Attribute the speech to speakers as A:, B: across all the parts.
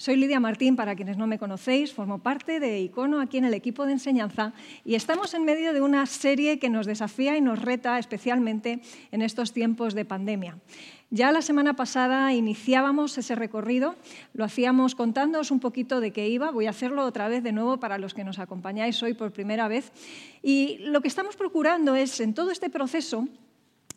A: Soy Lidia Martín, para quienes no me conocéis, formo parte de Icono aquí en el equipo de enseñanza y estamos en medio de una serie que nos desafía y nos reta especialmente en estos tiempos de pandemia. Ya la semana pasada iniciábamos ese recorrido, lo hacíamos contándoos un poquito de qué iba, voy a hacerlo otra vez de nuevo para los que nos acompañáis hoy por primera vez. Y lo que estamos procurando es, en todo este proceso,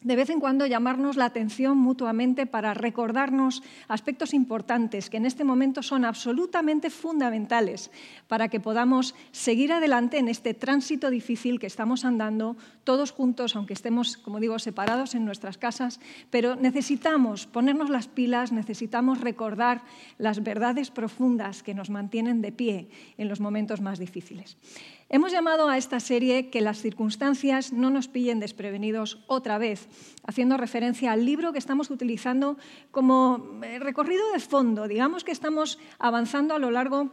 A: de vez en cuando llamarnos la atención mutuamente para recordarnos aspectos importantes que en este momento son absolutamente fundamentales para que podamos seguir adelante en este tránsito difícil que estamos andando todos juntos, aunque estemos, como digo, separados en nuestras casas, pero necesitamos ponernos las pilas, necesitamos recordar las verdades profundas que nos mantienen de pie en los momentos más difíciles. Hemos llamado a esta serie Que las circunstancias no nos pillen desprevenidos otra vez, haciendo referencia al libro que estamos utilizando como eh, recorrido de fondo. Digamos que estamos avanzando a lo largo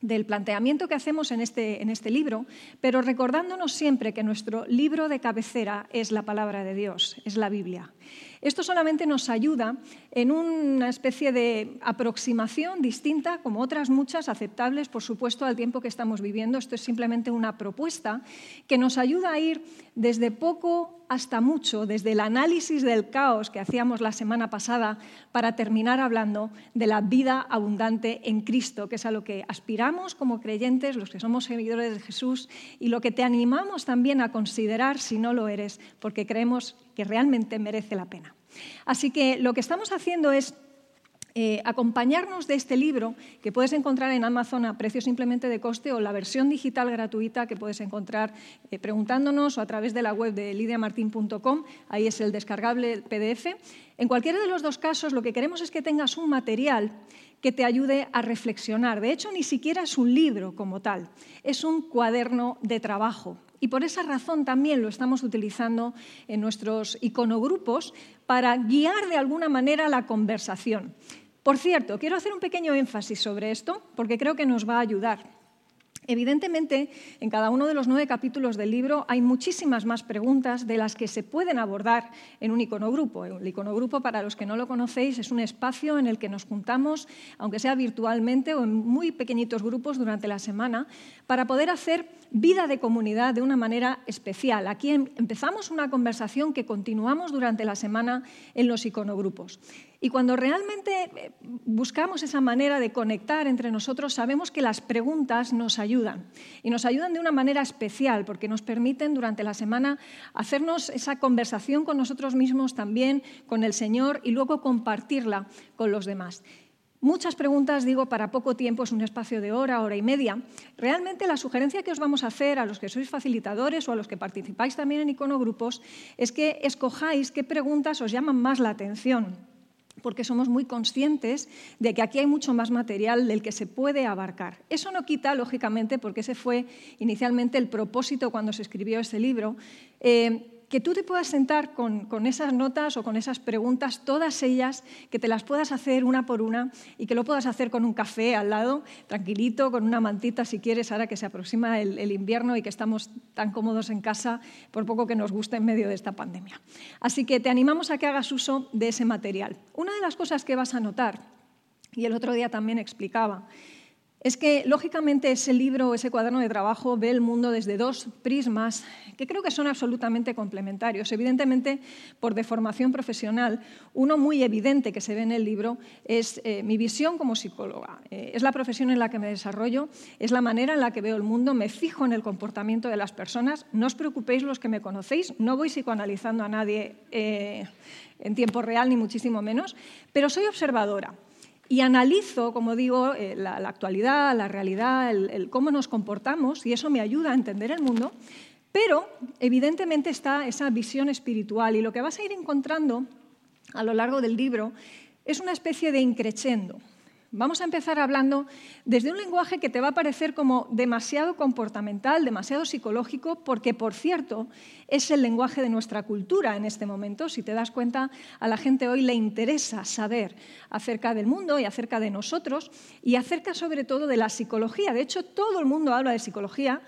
A: del planteamiento que hacemos en este, en este, libro, pero recordándonos siempre que nuestro libro de cabecera es la palabra de Dios, es la Biblia. Esto solamente nos ayuda en una especie de aproximación distinta, como otras muchas, aceptables, por supuesto, al tiempo que estamos viviendo. Esto es simplemente una propuesta que nos ayuda a ir desde poco hasta mucho, desde el análisis del caos que hacíamos la semana pasada, para terminar hablando de la vida abundante en Cristo, que es a lo que aspiramos como creyentes, los que somos seguidores de Jesús, y lo que te animamos también a considerar si no lo eres, porque creemos que realmente merece la pena. Así que lo que estamos haciendo es eh, acompañarnos de este libro que puedes encontrar en Amazon a precio simplemente de coste o la versión digital gratuita que puedes encontrar eh, preguntándonos o a través de la web de lidiamartin.com, ahí es el descargable PDF. En cualquiera de los dos casos lo que queremos es que tengas un material que te ayude a reflexionar. De hecho, ni siquiera es un libro como tal, es un cuaderno de trabajo y por esa razón también lo estamos utilizando en nuestros iconogrupos para guiar de alguna manera la conversación. Por cierto, quiero hacer un pequeño énfasis sobre esto porque creo que nos va a ayudar. Evidentemente, en cada uno de los nueve capítulos del libro hay muchísimas más preguntas de las que se pueden abordar en un iconogrupo. El iconogrupo, para los que no lo conocéis, es un espacio en el que nos juntamos, aunque sea virtualmente o en muy pequeñitos grupos durante la semana, para poder hacer vida de comunidad de una manera especial. Aquí em, empezamos una conversación que continuamos durante la semana en los iconogrupos. Y cuando realmente eh, buscamos esa manera de conectar entre nosotros, sabemos que las preguntas nos ayudan. Y nos ayudan de una manera especial, porque nos permiten durante la semana hacernos esa conversación con nosotros mismos también, con el Señor, y luego compartirla con los demás. Muchas preguntas, digo, para poco tiempo, es un espacio de hora, hora y media. Realmente la sugerencia que os vamos a hacer a los que sois facilitadores o a los que participáis también en iconogrupos es que escojáis qué preguntas os llaman más la atención porque somos muy conscientes de que aquí hay mucho más material del que se puede abarcar. Eso no quita, lógicamente, porque ese fue inicialmente el propósito cuando se escribió este libro, eh, que tú te puedas sentar con, esas notas o con esas preguntas, todas ellas, que te las puedas hacer una por una y que lo puedas hacer con un café al lado, tranquilito, con una mantita si quieres, ahora que se aproxima el, el invierno y que estamos tan cómodos en casa, por poco que nos guste en medio de esta pandemia. Así que te animamos a que hagas uso de ese material. Una de las cosas que vas a notar, y el otro día también explicaba, es que, lógicamente, ese libro, ese cuaderno de trabajo ve el mundo desde dos prismas que creo que son absolutamente complementarios. Evidentemente, por deformación profesional, uno muy evidente que se ve en el libro es eh, mi visión como psicóloga. Eh, es la profesión en la que me desarrollo, es la manera en la que veo el mundo, me fijo en el comportamiento de las personas. No os preocupéis los que me conocéis, no voy psicoanalizando a nadie eh, en tiempo real, ni muchísimo menos, pero soy observadora y analizo, como digo, eh, la, actualidad, la realidad, el, cómo nos comportamos, y eso me ayuda a entender el mundo, pero evidentemente está esa visión espiritual, y lo que vas a ir encontrando a lo largo del libro es una especie de increchendo. Vamos a empezar hablando desde un lenguaje que te va a parecer como demasiado comportamental, demasiado psicológico, porque, por cierto, es el lenguaje de nuestra cultura en este momento. Si te das cuenta, a la gente hoy le interesa saber acerca del mundo y acerca de nosotros y acerca sobre todo de la psicología. De hecho, todo el mundo habla de psicología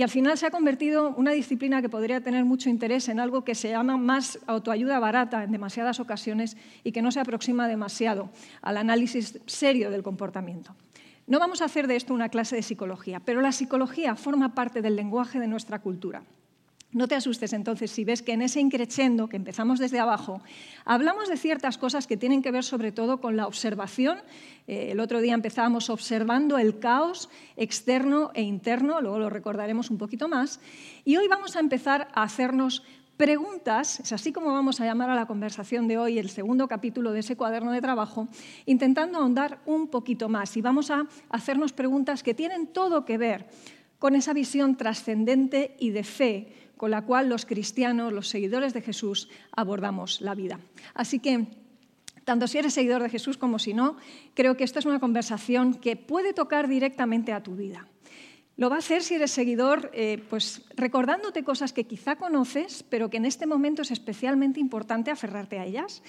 A: y al final se ha convertido una disciplina que podría tener mucho interés en algo que se llama más autoayuda barata en demasiadas ocasiones y que no se aproxima demasiado al análisis serio del comportamiento. No vamos a hacer de esto una clase de psicología, pero la psicología forma parte del lenguaje de nuestra cultura. No te asustes entonces si ves que en ese increchendo que empezamos desde abajo, hablamos de ciertas cosas que tienen que ver sobre todo con la observación. Eh, el otro día empezábamos observando el caos externo e interno, luego lo recordaremos un poquito más. Y hoy vamos a empezar a hacernos preguntas, es así como vamos a llamar a la conversación de hoy, el segundo capítulo de ese cuaderno de trabajo, intentando ahondar un poquito más. Y vamos a hacernos preguntas que tienen todo que ver con esa visión trascendente y de fe con la cual los cristianos, los seguidores de Jesús, abordamos la vida. Así que, tanto si eres seguidor de Jesús como si no, creo que esta es una conversación que puede tocar directamente a tu vida. Lo va a hacer si eres seguidor, eh, pues recordándote cosas que quizá conoces, pero que en este momento es especialmente importante aferrarte a ellas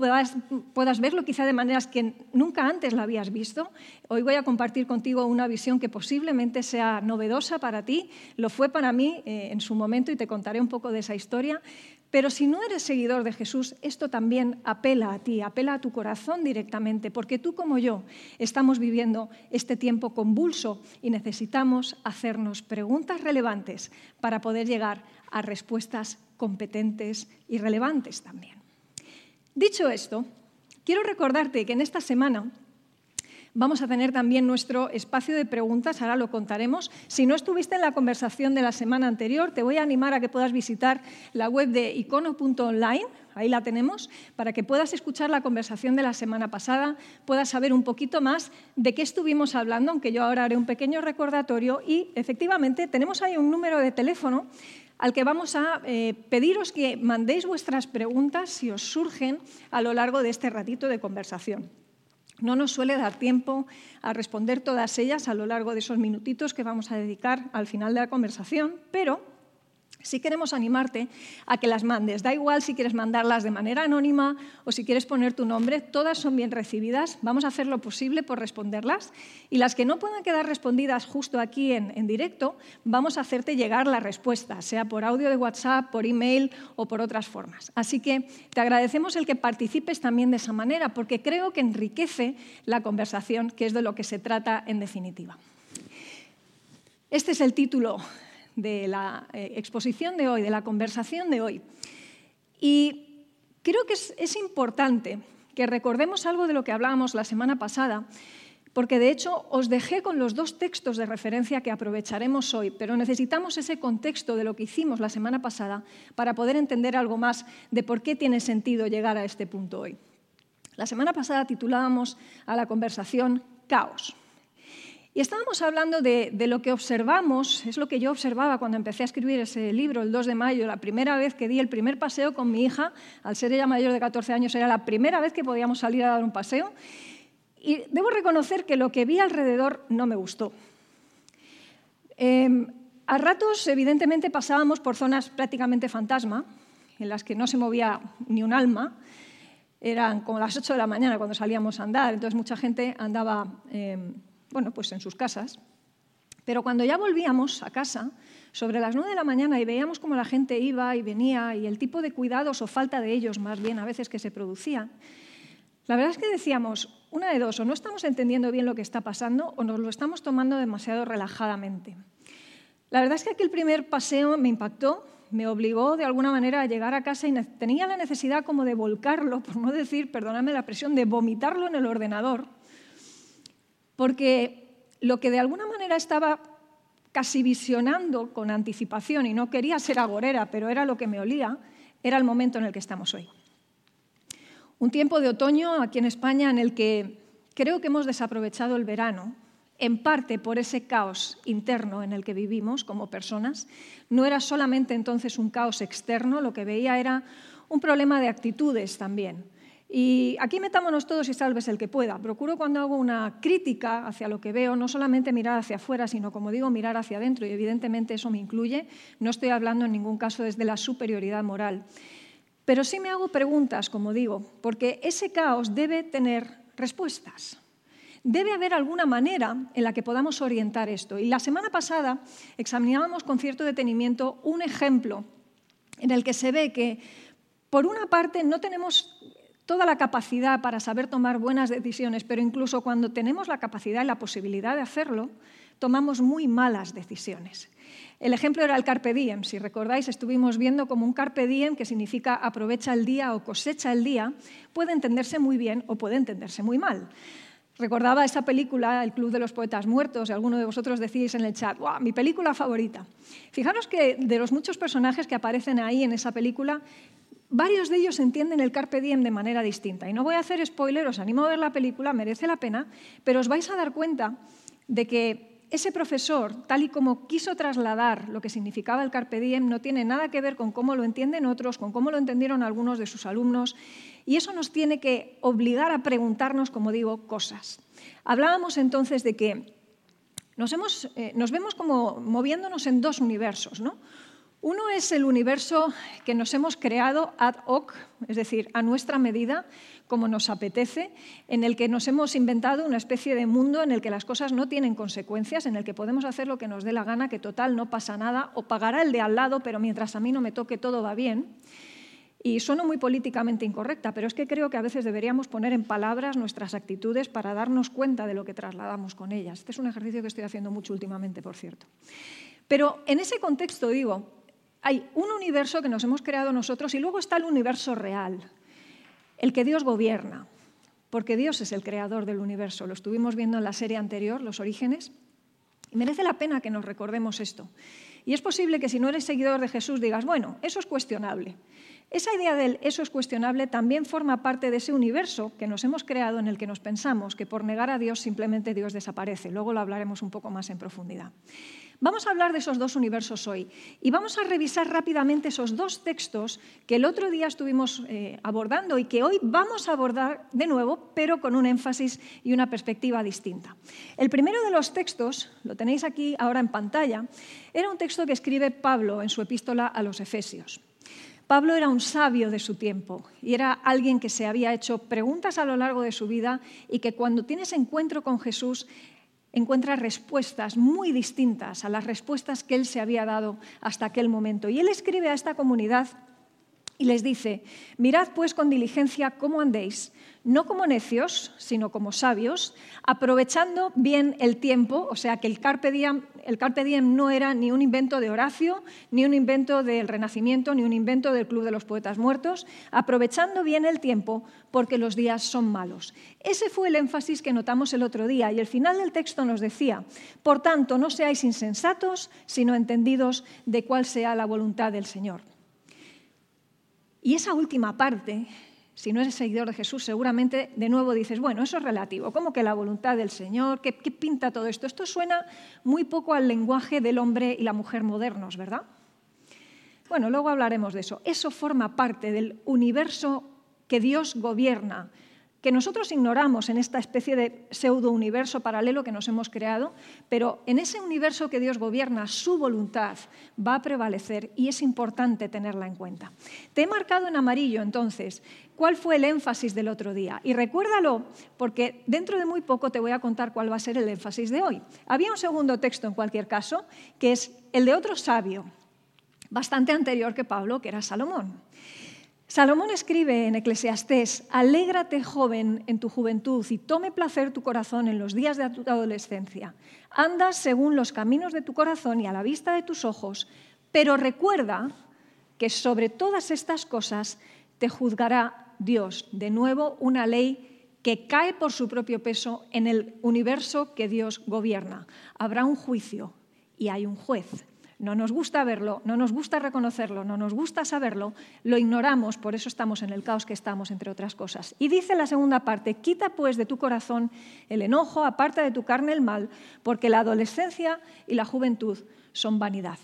A: puedas, verlo quizá de maneras que nunca antes lo habías visto. Hoy voy a compartir contigo una visión que posiblemente sea novedosa para ti. Lo fue para mí eh, en su momento y te contaré un poco de esa historia. Pero si no eres seguidor de Jesús, esto también apela a ti, apela a tu corazón directamente, porque tú como yo estamos viviendo este tiempo convulso y necesitamos hacernos preguntas relevantes para poder llegar a respuestas competentes y relevantes también. Dicho esto, quiero recordarte que en esta semana vamos a tener también nuestro espacio de preguntas, ahora lo contaremos. Si no estuviste en la conversación de la semana anterior, te voy a animar a que puedas visitar la web de icono.online, ahí la tenemos, para que puedas escuchar la conversación de la semana pasada, puedas saber un poquito más de qué estuvimos hablando, aunque yo ahora haré un pequeño recordatorio y efectivamente tenemos ahí un número de teléfono al que vamos a eh, pediros que mandéis vuestras preguntas si os surgen a lo largo de este ratito de conversación. No nos suele dar tiempo a responder todas ellas a lo largo de esos minutitos que vamos a dedicar al final de la conversación, pero si queremos animarte a que las mandes. Da igual si quieres mandarlas de manera anónima o si quieres poner tu nombre, todas son bien recibidas. Vamos a hacer lo posible por responderlas. Y las que no puedan quedar respondidas justo aquí en, en directo, vamos a hacerte llegar la respuesta, sea por audio de WhatsApp, por email o por otras formas. Así que te agradecemos el que participes también de esa manera, porque creo que enriquece la conversación, que es de lo que se trata en definitiva. Este es el título de la eh, exposición de hoy, de la conversación de hoy. Y creo que es, importante que recordemos algo de lo que hablábamos la semana pasada, porque de hecho os dejé con los dos textos de referencia que aprovecharemos hoy, pero necesitamos ese contexto de lo que hicimos la semana pasada para poder entender algo más de por qué tiene sentido llegar a este punto hoy. La semana pasada titulábamos a la conversación Caos. Y estábamos hablando de, lo que observamos, es lo que yo observaba cuando empecé a escribir ese libro el 2 de mayo, la primera vez que di el primer paseo con mi hija, al ser ella mayor de 14 años, era la primera vez que podíamos salir a dar un paseo. Y debo reconocer que lo que vi alrededor no me gustó. Em, a ratos, evidentemente, pasábamos por zonas prácticamente fantasma, en las que no se movía ni un alma. Eran como las 8 de la mañana cuando salíamos a andar, entonces mucha gente andaba... Em, bueno, pues en sus casas. Pero cuando ya volvíamos a casa, sobre las nueve de la mañana, y veíamos cómo la gente iba y venía y el tipo de cuidados o falta de ellos, más bien a veces que se producía, la verdad es que decíamos, una de dos, o no estamos entendiendo bien lo que está pasando o nos lo estamos tomando demasiado relajadamente. La verdad es que aquel primer paseo me impactó, me obligó de alguna manera a llegar a casa y tenía la necesidad como de volcarlo, por no decir, perdóname la presión, de vomitarlo en el ordenador porque lo que de alguna manera estaba casi visionando con anticipación, y no quería ser agorera, pero era lo que me olía, era el momento en el que estamos hoy. Un tiempo de otoño aquí en España en el que creo que hemos desaprovechado el verano, en parte por ese caos interno en el que vivimos como personas. No era solamente entonces un caos externo, lo que veía era un problema de actitudes también Y aquí metámonos todos y salves el que pueda. Procuro cuando hago una crítica hacia lo que veo, no solamente mirar hacia afuera, sino, como digo, mirar hacia adentro. Y evidentemente eso me incluye. No estoy hablando en ningún caso desde la superioridad moral. Pero sí me hago preguntas, como digo, porque ese caos debe tener respuestas. Debe haber alguna manera en la que podamos orientar esto. Y la semana pasada examinábamos con cierto detenimiento un ejemplo en el que se ve que, por una parte, no tenemos toda la capacidad para saber tomar buenas decisiones, pero incluso cuando tenemos la capacidad y la posibilidad de hacerlo, tomamos muy malas decisiones. El ejemplo era el carpe diem. Si recordáis, estuvimos viendo como un carpe diem, que significa aprovecha el día o cosecha el día, puede entenderse muy bien o puede entenderse muy mal. Recordaba esa película, El Club de los Poetas Muertos, y alguno de vosotros decís en el chat, ¡Wow, mi película favorita. Fijaros que de los muchos personajes que aparecen ahí en esa película, varios de ellos entienden el carpe diem de manera distinta. Y no voy a hacer spoiler, os animo a ver la película, merece la pena, pero os vais a dar cuenta de que ese profesor, tal y como quiso trasladar lo que significaba el carpe diem, no tiene nada que ver con cómo lo entienden otros, con cómo lo entendieron algunos de sus alumnos, y eso nos tiene que obligar a preguntarnos, como digo, cosas. Hablábamos entonces de que nos, eh, nos vemos como moviéndonos en dos universos, ¿no? Uno es el universo que nos hemos creado ad hoc, es decir, a nuestra medida, como nos apetece, en el que nos hemos inventado una especie de mundo en el que las cosas no tienen consecuencias, en el que podemos hacer lo que nos dé la gana, que total no pasa nada, o pagará el de al lado, pero mientras a mí no me toque todo va bien. Y sueno muy políticamente incorrecta, pero es que creo que a veces deberíamos poner en palabras nuestras actitudes para darnos cuenta de lo que trasladamos con ellas. Este es un ejercicio que estoy haciendo mucho últimamente, por cierto. Pero en ese contexto digo, hay un universo que nos hemos creado nosotros y luego está el universo real, el que Dios gobierna, porque Dios es el creador del universo. Lo estuvimos viendo en la serie anterior, Los Orígenes, y merece la pena que nos recordemos esto. Y es posible que si no eres seguidor de Jesús digas, bueno, eso es cuestionable. Esa idea del eso es cuestionable también forma parte de ese universo que nos hemos creado en el que nos pensamos que por negar a Dios simplemente Dios desaparece. Luego lo hablaremos un poco más en profundidad. Vamos a hablar de esos dos universos hoy y vamos a revisar rápidamente esos dos textos que el otro día estuvimos eh, abordando y que hoy vamos a abordar de nuevo, pero con un énfasis y una perspectiva distinta. El primero de los textos, lo tenéis aquí ahora en pantalla, era un texto que escribe Pablo en su epístola a los Efesios. Pablo era un sabio de su tiempo y era alguien que se había hecho preguntas a lo largo de su vida y que cuando tienes encuentro con Jesús encuentra respuestas muy distintas a las respuestas que él se había dado hasta aquel momento. Y él escribe a esta comunidad y les dice, mirad pues con diligencia cómo andéis, no como necios, sino como sabios, aprovechando bien el tiempo, o sea que el carpe, diem, no era ni un invento de Horacio, ni un invento del Renacimiento, ni un invento del Club de los Poetas Muertos, aprovechando bien el tiempo porque los días son malos. Ese fue el énfasis que notamos el otro día y el final del texto nos decía, por tanto, no seáis insensatos, sino entendidos de cuál sea la voluntad del Señor. Y esa última parte si no eres seguidor de Jesús, seguramente de nuevo dices, bueno, eso es relativo, ¿cómo que la voluntad del Señor? ¿Qué, ¿Qué, pinta todo esto? Esto suena muy poco al lenguaje del hombre y la mujer modernos, ¿verdad? Bueno, luego hablaremos de eso. Eso forma parte del universo que Dios gobierna, que nosotros ignoramos en esta especie de pseudo-universo paralelo que nos hemos creado, pero en ese universo que Dios gobierna, su voluntad va a prevalecer y es importante tenerla en cuenta. Te he marcado en amarillo, entonces, cuál fue el énfasis del otro día. Y recuérdalo, porque dentro de muy poco te voy a contar cuál va a ser el énfasis de hoy. Había un segundo texto, en cualquier caso, que es el de otro sabio, bastante anterior que Pablo, que era Salomón. Salomón escribe en Eclesiastés, Alégrate joven en tu juventud y tome placer tu corazón en los días de tu adolescencia. Anda según los caminos de tu corazón y a la vista de tus ojos, pero recuerda que sobre todas estas cosas te juzgará Dios. De nuevo, una ley que cae por su propio peso en el universo que Dios gobierna. Habrá un juicio y hay un juez. No nos gusta verlo, no nos gusta reconocerlo, no nos gusta saberlo, lo ignoramos, por eso estamos en el caos que estamos, entre otras cosas. Y dice la segunda parte, quita pues de tu corazón el enojo, aparta de tu carne el mal, porque la adolescencia y la juventud son vanidad.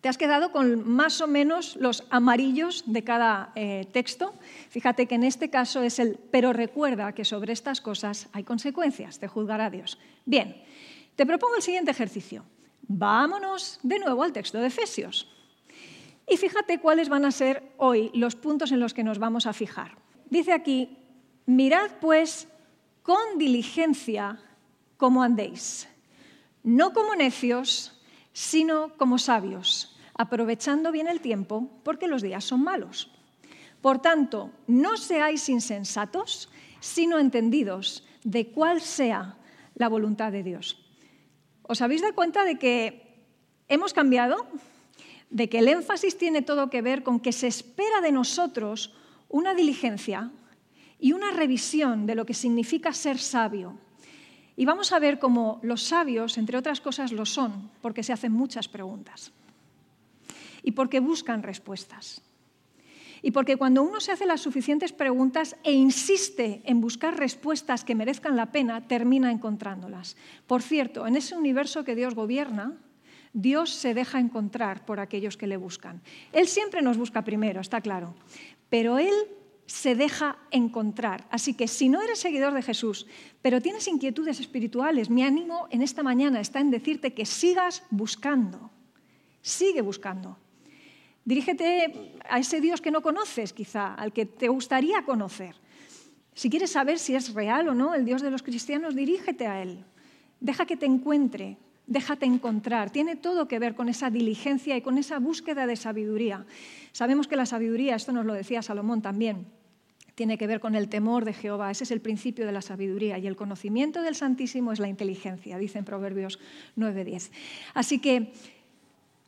A: Te has quedado con más o menos los amarillos de cada eh, texto. Fíjate que en este caso es el pero recuerda que sobre estas cosas hay consecuencias, te juzgará Dios. Bien, te propongo el siguiente ejercicio. Vámonos de nuevo al texto de Efesios. Y fíjate cuáles van a ser hoy los puntos en los que nos vamos a fijar. Dice aquí, mirad pues con diligencia cómo andéis, no como necios, sino como sabios aprovechando bien el tiempo, porque los días son malos. Por tanto, no seáis insensatos, sino entendidos de cuál sea la voluntad de Dios. ¿Os habéis dado cuenta de que hemos cambiado? De que el énfasis tiene todo que ver con que se espera de nosotros una diligencia y una revisión de lo que significa ser sabio. Y vamos a ver cómo los sabios, entre otras cosas, lo son, porque se hacen muchas preguntas y porque buscan respuestas. Y porque cuando uno se hace las suficientes preguntas e insiste en buscar respuestas que merezcan la pena, termina encontrándolas. Por cierto, en ese universo que Dios gobierna, Dios se deja encontrar por aquellos que le buscan. Él siempre nos busca primero, está claro, pero Él se deja encontrar. Así que si no eres seguidor de Jesús, pero tienes inquietudes espirituales, mi ánimo en esta mañana está en decirte que sigas buscando. Sigue buscando. Dirígete a ese Dios que no conoces, quizá, al que te gustaría conocer. Si quieres saber si es real o no el Dios de los cristianos, dirígete a Él. Deja que te encuentre, déjate encontrar. Tiene todo que ver con esa diligencia y con esa búsqueda de sabiduría. Sabemos que la sabiduría, esto nos lo decía Salomón también, tiene que ver con el temor de Jehová. Ese es el principio de la sabiduría. Y el conocimiento del Santísimo es la inteligencia, dice en Proverbios 9.10. Así que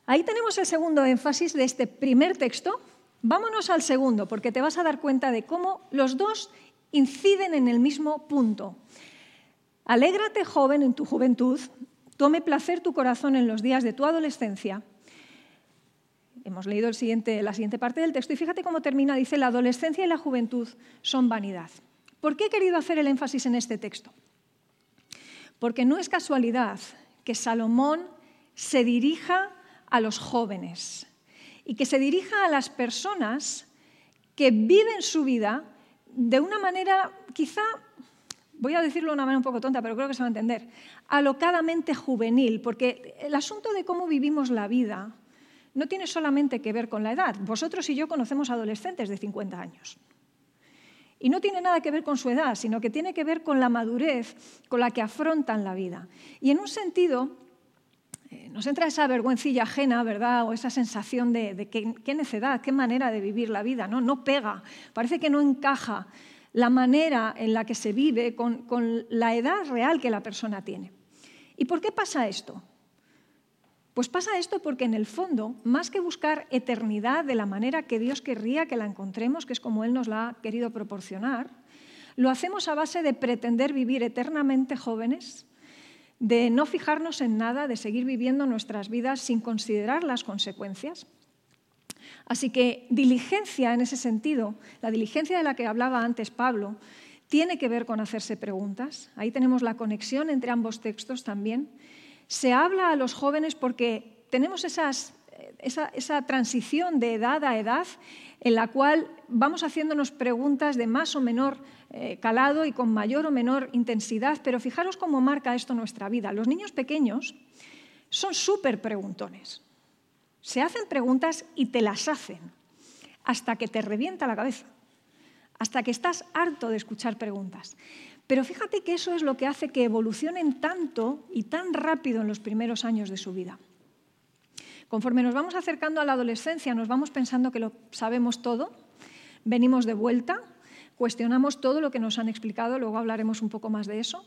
A: Ahí tenemos el segundo énfasis de este primer texto. Vámonos al segundo, porque te vas a dar cuenta de cómo los dos inciden en el mismo punto. Alégrate, joven, en tu juventud, tome placer tu corazón en los días de tu adolescencia. Hemos leído la siguiente parte del texto y fíjate cómo termina. Dice, la adolescencia y la juventud son vanidad. ¿Por qué he querido hacer el énfasis en este texto? Porque no es casualidad que Salomón se dirija a los jóvenes y que se dirija a las personas que viven su vida de una manera quizá, voy a decirlo de una manera un poco tonta, pero creo que se va a entender, alocadamente juvenil, porque el asunto de cómo vivimos la vida no tiene solamente que ver con la edad. Vosotros y yo conocemos adolescentes de 50 años. Y no tiene nada que ver con su edad, sino que tiene que ver con la madurez con la que afrontan la vida. Y en un sentido, eh, nos entra esa vergüencilla ajena, ¿verdad? O esa sensación de, qué necedad, qué manera de vivir la vida, ¿no? No pega, parece que no encaja la manera en la que se vive con, con la edad real que la persona tiene. ¿Y por qué pasa esto? Pues pasa esto porque en el fondo, más que buscar eternidad de la manera que Dios querría que la encontremos, que es como Él nos la ha querido proporcionar, lo hacemos a base de pretender vivir eternamente jóvenes, de no fijarnos en nada, de seguir viviendo nuestras vidas sin considerar las consecuencias. Así que diligencia en ese sentido, la diligencia de la que hablaba antes Pablo, tiene que ver con hacerse preguntas. Ahí tenemos la conexión entre ambos textos también. Se habla a los jóvenes porque tenemos esa, transición de edad a edad en la cual vamos haciéndonos preguntas de más o menor eh, calado y con mayor o menor intensidad, pero fijaros cómo marca esto nuestra vida. Los niños pequeños son súper preguntones. Se hacen preguntas y te las hacen hasta que te revienta la cabeza, hasta que estás harto de escuchar preguntas. Pero fíjate que eso es lo que hace que evolucionen tanto y tan rápido en los primeros años de su vida. Conforme nos vamos acercando a la adolescencia, nos vamos pensando que lo sabemos todo, venimos de vuelta, cuestionamos todo lo que nos han explicado, luego hablaremos un poco más de eso.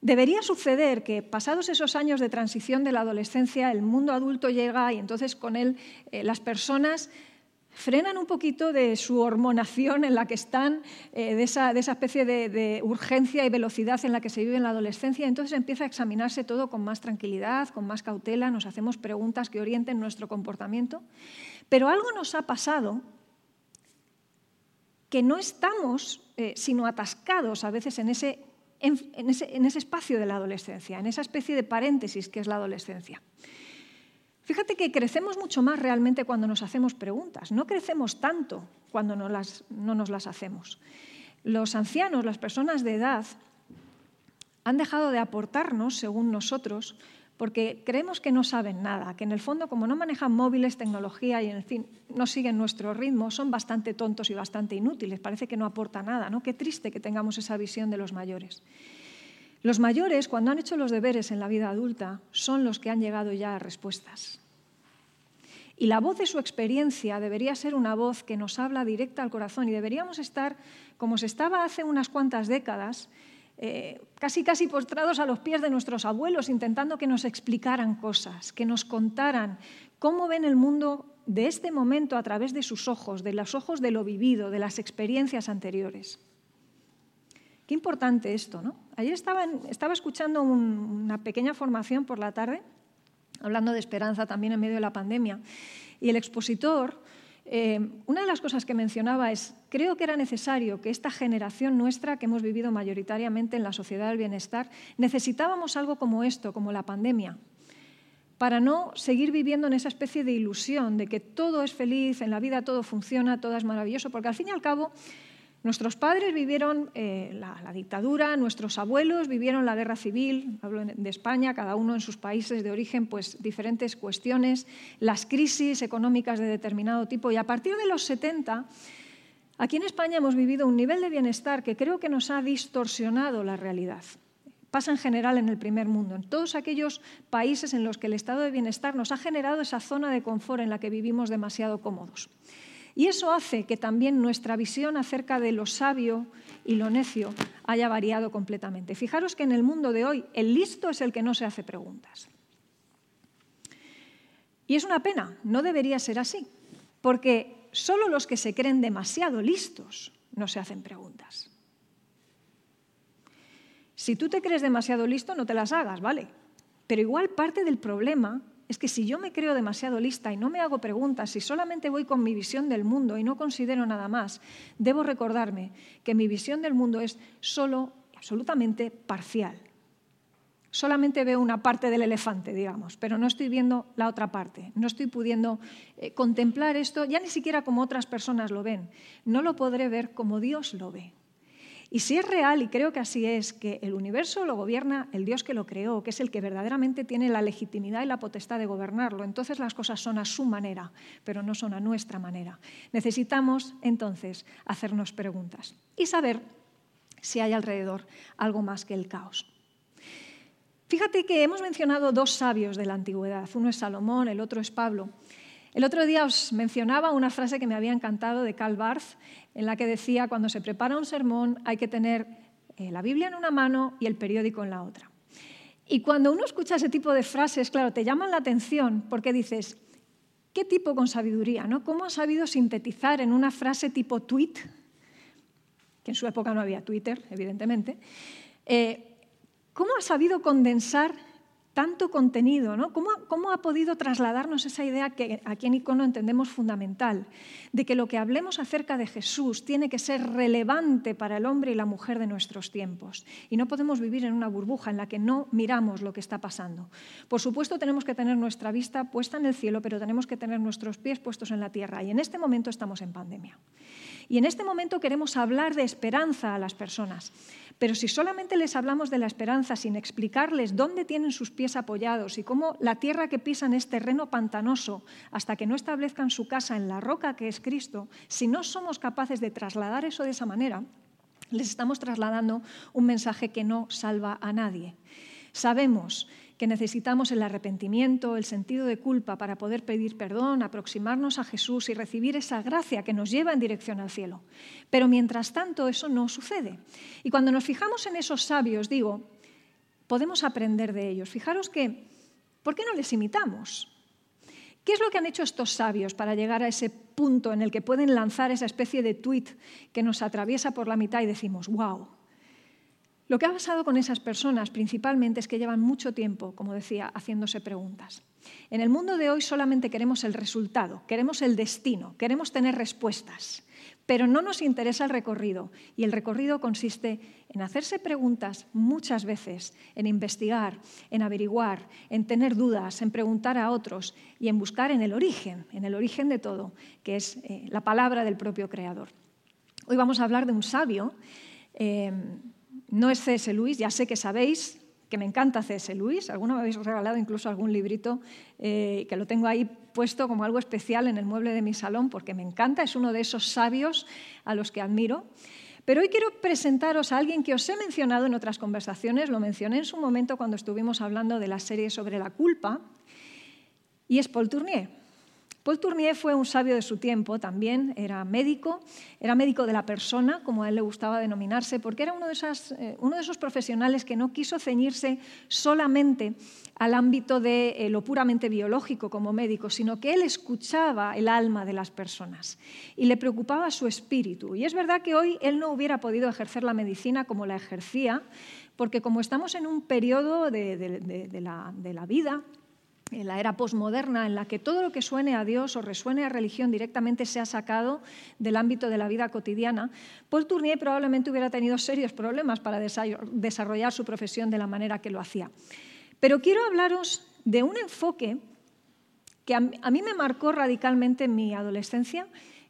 A: Debería suceder que pasados esos años de transición de la adolescencia, el mundo adulto llega y entonces con él eh, las personas frenan un poquito de su hormonación en la que están, eh, de, esa, especie de, urgencia y velocidad en la que se vive en la adolescencia, entonces empieza a examinarse todo con más tranquilidad, con más cautela, nos hacemos preguntas que orienten nuestro comportamiento, pero algo nos ha pasado que no estamos eh, sino atascados a veces en ese, en ese espacio de la adolescencia, en esa especie de paréntesis que es la adolescencia. Fíjate que crecemos mucho más realmente cuando nos hacemos preguntas, no crecemos tanto cuando no, las, no nos las hacemos. Los ancianos, las personas de edad, han dejado de aportarnos, según nosotros, porque creemos que no saben nada, que en el fondo, como no manejan móviles, tecnología y en fin, no siguen nuestro ritmo, son bastante tontos y bastante inútiles. Parece que no aporta nada, ¿no? Qué triste que tengamos esa visión de los mayores. Los mayores, cuando han hecho los deberes en la vida adulta, son los que han llegado ya a respuestas. Y la voz de su experiencia debería ser una voz que nos habla directa al corazón y deberíamos estar, como se estaba hace unas cuantas décadas, eh, casi casi postrados a los pies de nuestros abuelos, intentando que nos explicaran cosas, que nos contaran cómo ven el mundo de este momento a través de sus ojos, de los ojos de lo vivido, de las experiencias anteriores. Qué importante esto, ¿no? Ayer estaba, estaba escuchando una pequeña formación por la tarde, hablando de esperanza también en medio de la pandemia, y el expositor, eh, una de las cosas que mencionaba es, creo que era necesario que esta generación nuestra, que hemos vivido mayoritariamente en la sociedad del bienestar, necesitábamos algo como esto, como la pandemia, para no seguir viviendo en esa especie de ilusión de que todo es feliz, en la vida todo funciona, todo es maravilloso, porque al fin y al cabo Nuestros padres vivieron eh, la, dictadura, nuestros abuelos vivieron la guerra civil, hablo de España, cada uno en sus países de origen, pues diferentes cuestiones, las crisis económicas de determinado tipo. Y a partir de los 70, aquí en España hemos vivido un nivel de bienestar que creo que nos ha distorsionado la realidad. Pasa en general en el primer mundo, en todos aquellos países en los que el estado de bienestar nos ha generado esa zona de confort en la que vivimos demasiado cómodos. Y eso hace que también nuestra visión acerca de lo sabio y lo necio haya variado completamente. Fijaros que en el mundo de hoy el listo es el que no se hace preguntas. Y es una pena, no debería ser así, porque solo los que se creen demasiado listos no se hacen preguntas. Si tú te crees demasiado listo, no te las hagas, ¿vale? Pero igual parte del problema es que si yo me creo demasiado lista y no me hago preguntas, si solamente voy con mi visión del mundo y no considero nada más, debo recordarme que mi visión del mundo es solo absolutamente parcial. Solamente veo una parte del elefante, digamos, pero no estoy viendo la otra parte. No estoy pudiendo eh, contemplar esto, ya ni siquiera como otras personas lo ven. No lo podré ver como Dios lo ve. Y si es real, y creo que así es, que el universo lo gobierna el Dios que lo creó, que es el que verdaderamente tiene la legitimidad y la potestad de gobernarlo, entonces las cosas son a su manera, pero no son a nuestra manera. Necesitamos entonces hacernos preguntas y saber si hay alrededor algo más que el caos. Fíjate que hemos mencionado dos sabios de la antigüedad, uno es Salomón, el otro es Pablo. El otro día os mencionaba una frase que me había encantado de Karl Barth, en la que decía, cuando se prepara un sermón hay que tener eh, la Biblia en una mano y el periódico en la otra. Y cuando uno escucha ese tipo de frases, claro, te llaman la atención porque dices, ¿qué tipo con sabiduría? ¿no? ¿Cómo ha sabido sintetizar en una frase tipo tweet? Que en su época no había Twitter, evidentemente. Eh, ¿Cómo ha sabido condensar tanto contenido, ¿no? ¿Cómo, ha podido trasladarnos esa idea que aquí en Icono entendemos fundamental, de que lo que hablemos acerca de Jesús tiene que ser relevante para el hombre y la mujer de nuestros tiempos? Y no podemos vivir en una burbuja en la que no miramos lo que está pasando. Por supuesto, tenemos que tener nuestra vista puesta en el cielo, pero tenemos que tener nuestros pies puestos en la tierra. Y en este momento estamos en pandemia. Y en este momento queremos hablar de esperanza a las personas. Pero si solamente les hablamos de la esperanza sin explicarles dónde tienen sus pies apoyados y cómo la tierra que pisan es terreno pantanoso hasta que no establezcan su casa en la roca que es Cristo, si no somos capaces de trasladar eso de esa manera, les estamos trasladando un mensaje que no salva a nadie. Sabemos que necesitamos el arrepentimiento, el sentido de culpa para poder pedir perdón, aproximarnos a Jesús y recibir esa gracia que nos lleva en dirección al cielo. Pero mientras tanto eso no sucede. Y cuando nos fijamos en esos sabios, digo, podemos aprender de ellos. Fijaros que, ¿por qué no les imitamos? ¿Qué es lo que han hecho estos sabios para llegar a ese punto en el que pueden lanzar esa especie de tweet que nos atraviesa por la mitad y decimos, wow, Lo que ha pasado con esas personas principalmente es que llevan mucho tiempo, como decía, haciéndose preguntas. En el mundo de hoy solamente queremos el resultado, queremos el destino, queremos tener respuestas, pero no nos interesa el recorrido. Y el recorrido consiste en hacerse preguntas muchas veces, en investigar, en averiguar, en tener dudas, en preguntar a otros y en buscar en el origen, en el origen de todo, que es eh, la palabra del propio Creador. Hoy vamos a hablar de un sabio. Eh, no es C.S. Lewis, ya sé que sabéis que me encanta C.S. Lewis. Alguno me habéis regalado incluso algún librito eh, que lo tengo ahí puesto como algo especial en el mueble de mi salón porque me encanta, es uno de esos sabios a los que admiro. Pero hoy quiero presentaros a alguien que os he mencionado en otras conversaciones, lo mencioné en su momento cuando estuvimos hablando de la serie sobre la culpa, y es Paul Tournier. Paul Tournier fue un sabio de su tiempo también, era médico, era médico de la persona, como a él le gustaba denominarse, porque era uno de, eh, esos profesionales que no quiso ceñirse solamente al ámbito de eh, lo puramente biológico como médico, sino que él escuchaba el alma de las personas y le preocupaba su espíritu. Y es verdad que hoy él no hubiera podido ejercer la medicina como la ejercía, porque como estamos en un periodo de la vida en la era posmoderna, en la que todo lo que suene a Dios o resuene a religión directamente se ha sacado del ámbito de la vida cotidiana, Paul Tournier probablemente hubiera tenido serios problemas para desarrollar su profesión de la manera que lo hacía. Pero quiero hablaros de un enfoque que a mí me marcó radicalmente en mi adolescencia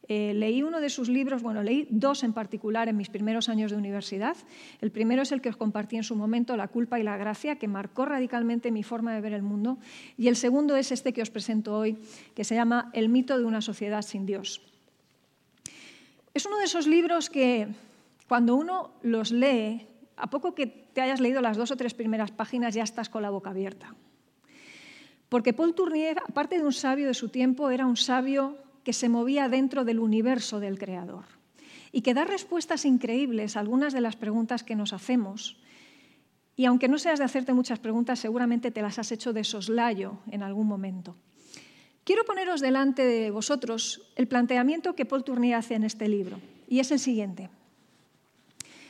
A: eh, leí uno de sus libros, bueno, leí dos en particular en mis primeros años de universidad. El primero es el que os compartí en su momento, La culpa y la gracia, que marcó radicalmente mi forma de ver el mundo. Y el segundo es este que os presento hoy, que se llama El mito de una sociedad sin Dios. Es uno de esos libros que cuando uno los lee, a poco que te hayas leído las dos o tres primeras páginas, ya estás con la boca abierta. Porque Paul Tournier, aparte de un sabio de su tiempo, era un sabio que se movía dentro del universo del Creador y que da respuestas increíbles a algunas de las preguntas que nos hacemos. Y aunque no seas de hacerte muchas preguntas, seguramente te las has hecho de soslayo en algún momento. Quiero poneros delante de vosotros el planteamiento que Paul Tournier hace en este libro, y es el siguiente.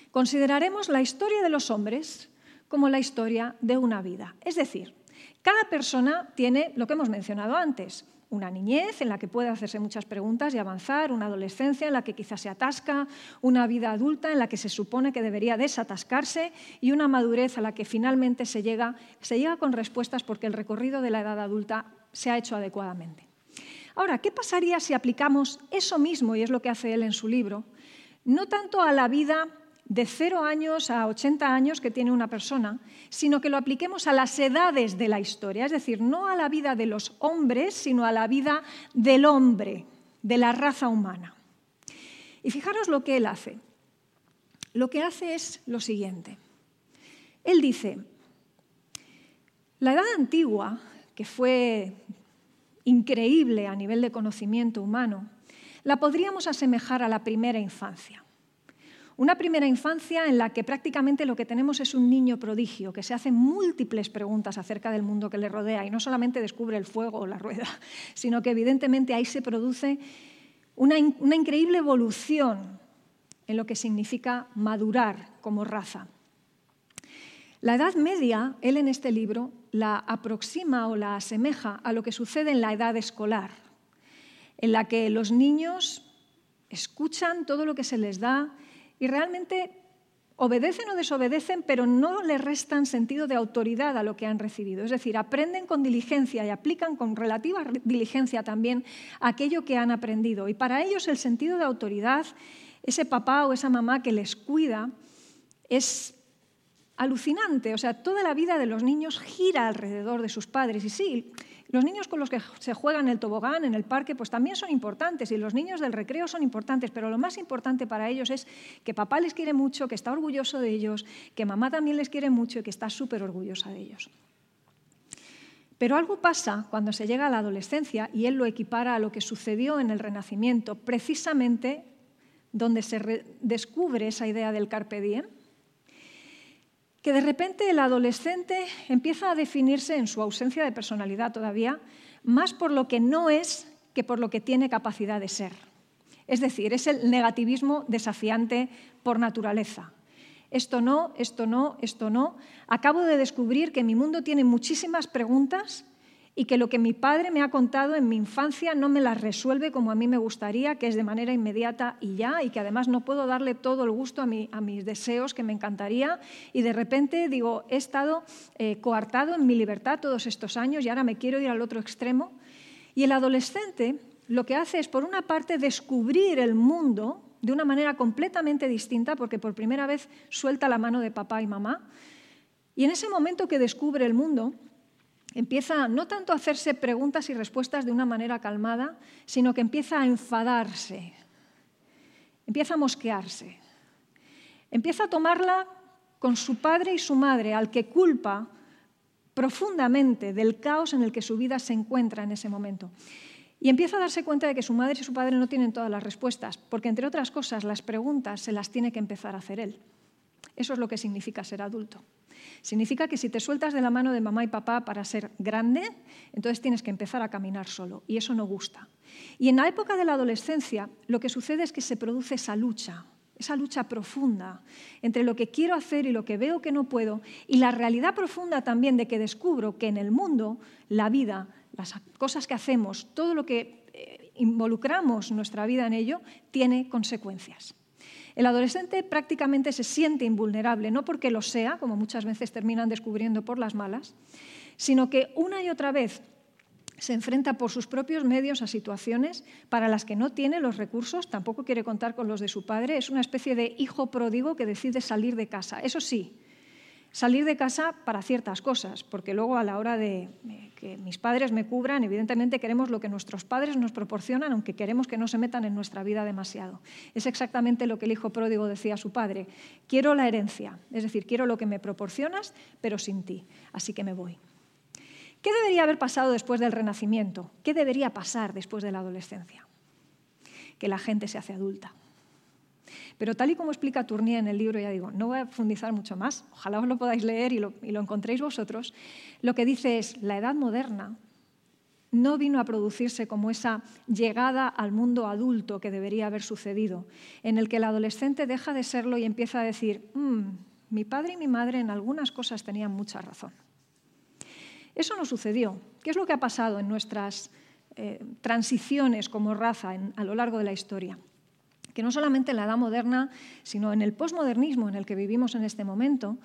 A: Consideraremos la historia de los hombres como la historia de una vida. Es decir, cada persona tiene lo que hemos mencionado antes, una niñez en la que puede hacerse muchas preguntas y avanzar, una adolescencia en la que quizás se atasca, una vida adulta en la que se supone que debería desatascarse y una madurez a la que finalmente se llega, se llega con respuestas porque el recorrido de la edad adulta se ha hecho adecuadamente. Ahora, ¿qué pasaría si aplicamos eso mismo, y es lo que hace él en su libro, no tanto a la vida de 0 años a 80 años que tiene una persona, sino que lo apliquemos a las edades de la historia, es decir, no a la vida de los hombres, sino a la vida del hombre, de la raza humana. Y fijaros lo que él hace. Lo que hace es lo siguiente. Él dice, la edad antigua, que fue increíble a nivel de conocimiento humano, la podríamos asemejar a la primera infancia. Una primera infancia en la que prácticamente lo que tenemos es un niño prodigio que se hace múltiples preguntas acerca del mundo que le rodea y no solamente descubre el fuego o la rueda, sino que evidentemente ahí se produce una, una increíble evolución en lo que significa madurar como raza. La Edad Media, él en este libro, la aproxima o la asemeja a lo que sucede en la edad escolar, en la que los niños escuchan todo lo que se les da, y realmente obedecen o desobedecen, pero no le restan sentido de autoridad a lo que han recibido. Es decir, aprenden con diligencia y aplican con relativa diligencia también aquello que han aprendido. Y para ellos el sentido de autoridad, ese papá o esa mamá que les cuida, es alucinante. O sea, toda la vida de los niños gira alrededor de sus padres. Y sí, los niños con los que se juegan en el tobogán, en el parque, pues también son importantes y los niños del recreo son importantes, pero lo más importante para ellos es que papá les quiere mucho, que está orgulloso de ellos, que mamá también les quiere mucho y que está súper orgullosa de ellos. Pero algo pasa cuando se llega a la adolescencia y él lo equipara a lo que sucedió en el Renacimiento, precisamente donde se descubre esa idea del carpe diem, que de repente el adolescente empieza a definirse en su ausencia de personalidad todavía más por lo que no es que por lo que tiene capacidad de ser. Es decir, es el negativismo desafiante por naturaleza. esto no, esto no, esto no. Acabo de descubrir que mi mundo tiene muchísimas preguntas y que lo que mi padre me ha contado en mi infancia no me las resuelve como a mí me gustaría, que es de manera inmediata y ya, y que además no puedo darle todo el gusto a, mis deseos que me encantaría. Y de repente digo, he estado eh, coartado en mi libertad todos estos años y ahora me quiero ir al otro extremo. Y el adolescente lo que hace es, por una parte, descubrir el mundo de una manera completamente distinta, porque por primera vez suelta la mano de papá y mamá. Y en ese momento que descubre el mundo, empieza no tanto a hacerse preguntas y respuestas de una manera calmada, sino que empieza a enfadarse, empieza a mosquearse, empieza a tomarla con su padre y su madre, al que culpa profundamente del caos en el que su vida se encuentra en ese momento. Y empieza a darse cuenta de que su madre y su padre no tienen todas las respuestas, porque entre otras cosas las preguntas se las tiene que empezar a hacer él. Eso es lo que significa ser adulto. Significa que si te sueltas de la mano de mamá y papá para ser grande, entonces tienes que empezar a caminar solo, y eso no gusta. Y en la época de la adolescencia lo que sucede es que se produce esa lucha, esa lucha profunda entre lo que quiero hacer y lo que veo que no puedo, y la realidad profunda también de que descubro que en el mundo la vida las cosas que hacemos, todo lo que eh, involucramos nuestra vida en ello, tiene consecuencias. El adolescente prácticamente se siente invulnerable, no porque lo sea, como muchas veces terminan descubriendo por las malas, sino que una y otra vez se enfrenta por sus propios medios a situaciones para las que no tiene los recursos, tampoco quiere contar con los de su padre, es una especie de hijo pródigo que decide salir de casa. Eso sí, salir de casa para ciertas cosas, porque luego a la hora de que mis padres me cubran, evidentemente queremos lo que nuestros padres nos proporcionan, aunque queremos que no se metan en nuestra vida demasiado. Es exactamente lo que el hijo pródigo decía a su padre, quiero la herencia, es decir, quiero lo que me proporcionas, pero sin ti, así que me voy. ¿Qué debería haber pasado después del renacimiento? ¿Qué debería pasar después de la adolescencia? Que la gente se hace adulta pero tal y como explica Tournier en el libro, ya digo, no voy a profundizar mucho más, ojalá os lo podáis leer y lo, encontréis vosotros, lo que dice es, la edad moderna no vino a producirse como esa llegada al mundo adulto que debería haber sucedido, en el que el adolescente deja de serlo y empieza a decir, mm, mi padre y mi madre en algunas cosas tenían mucha razón. Eso no sucedió. ¿Qué es lo que ha pasado en nuestras eh, transiciones como raza a lo largo de la historia? Que no solamente en la edad moderna, sino en el posmodernismo en el que vivimos en este momento,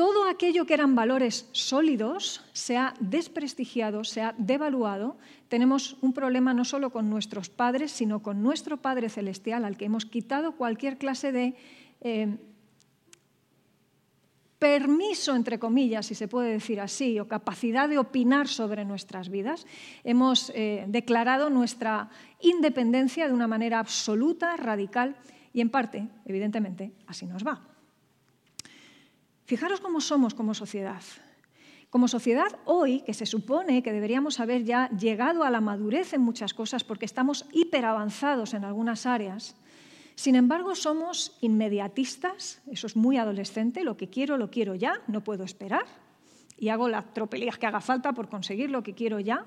A: todo aquello que eran valores sólidos se ha desprestigiado, se ha devaluado. Tenemos un problema no solo con nuestros padres, sino con nuestro Padre Celestial, al que hemos quitado cualquier clase de eh, permiso, entre comillas, si se puede decir así, o capacidad de opinar sobre nuestras vidas. Hemos eh, declarado nuestra independencia de una manera absoluta, radical, y en parte, evidentemente, así nos va. Fijaros cómo somos como sociedad. Como sociedad hoy, que se supone que deberíamos haber ya llegado a la madurez en muchas cosas porque estamos hiperavanzados en algunas áreas, sin embargo, somos inmediatistas, eso es muy adolescente, lo que quiero, lo quiero ya, no puedo esperar, y hago las tropelías que haga falta por conseguir lo que quiero ya.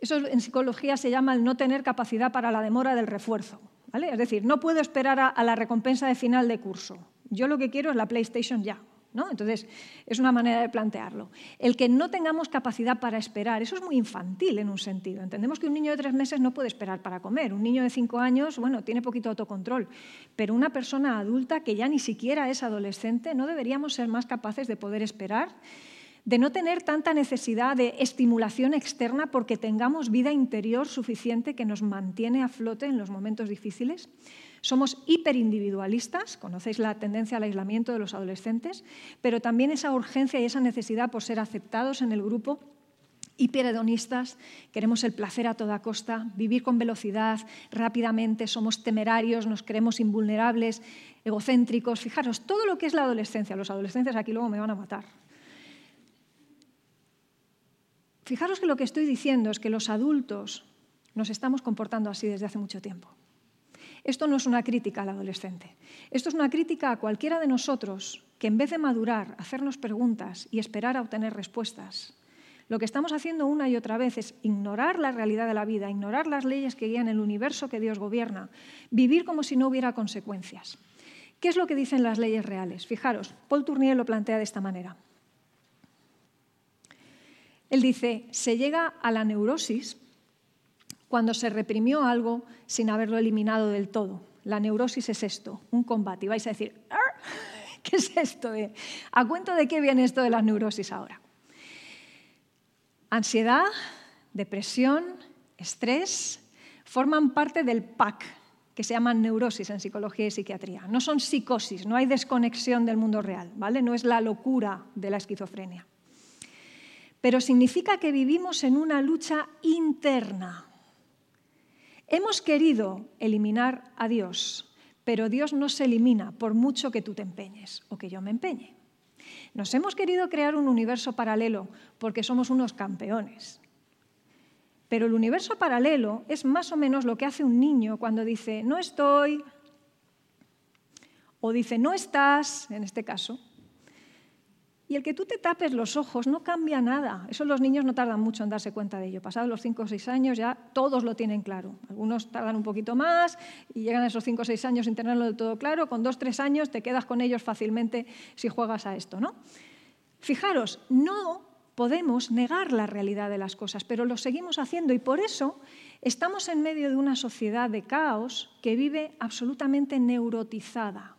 A: Eso en psicología se llama el no tener capacidad para la demora del refuerzo. ¿vale? Es decir, no puedo esperar a, a la recompensa de final de curso. Yo lo que quiero es la PlayStation ya, entonces, es una manera de plantearlo. El que no tengamos capacidad para esperar, eso es muy infantil en un sentido. Entendemos que un niño de tres meses no puede esperar para comer. Un niño de cinco años, bueno, tiene poquito autocontrol. Pero una persona adulta que ya ni siquiera es adolescente, no deberíamos ser más capaces de poder esperar, de no tener tanta necesidad de estimulación externa porque tengamos vida interior suficiente que nos mantiene a flote en los momentos difíciles. Somos hiperindividualistas, conocéis la tendencia al aislamiento de los adolescentes, pero también esa urgencia y esa necesidad por ser aceptados en el grupo hiperedonistas, queremos el placer a toda costa, vivir con velocidad, rápidamente, somos temerarios, nos creemos invulnerables, egocéntricos. Fijaros, todo lo que es la adolescencia, los adolescentes aquí luego me van a matar. Fijaros que lo que estoy diciendo es que los adultos nos estamos comportando así desde hace mucho tiempo. Esto no es una crítica al adolescente. Esto es una crítica a cualquiera de nosotros que en vez de madurar, hacernos preguntas y esperar a obtener respuestas, lo que estamos haciendo una y otra vez es ignorar la realidad de la vida, ignorar las leyes que guían el universo que Dios gobierna, vivir como si no hubiera consecuencias. ¿Qué es lo que dicen las leyes reales? Fijaros, Paul Tournier lo plantea de esta manera. Él dice, se llega a la neurosis cuando se reprimió algo sin haberlo eliminado del todo. La neurosis es esto, un combate. Y vais a decir, ¿qué es esto? De... ¿A cuento de qué viene esto de las neurosis ahora? Ansiedad, depresión, estrés forman parte del PAC, que se llaman neurosis en psicología y psiquiatría. No son psicosis, no hay desconexión del mundo real, ¿vale? No es la locura de la esquizofrenia. Pero significa que vivimos en una lucha interna. Hemos querido eliminar a Dios, pero Dios no se elimina por mucho que tú te empeñes o que yo me empeñe. Nos hemos querido crear un universo paralelo porque somos unos campeones. Pero el universo paralelo es más o menos lo que hace un niño cuando dice, no estoy, o dice, no estás, en este caso. Y el que tú te tapes los ojos no cambia nada. Eso los niños no tardan mucho en darse cuenta de ello. Pasados los 5 o 6 años ya todos lo tienen claro. Algunos tardan un poquito más y llegan a esos 5 o 6 años sin tenerlo del todo claro. Con 2 o 3 años te quedas con ellos fácilmente si juegas a esto. ¿no? Fijaros, no podemos negar la realidad de las cosas, pero lo seguimos haciendo y por eso estamos en medio de una sociedad de caos que vive absolutamente neurotizada.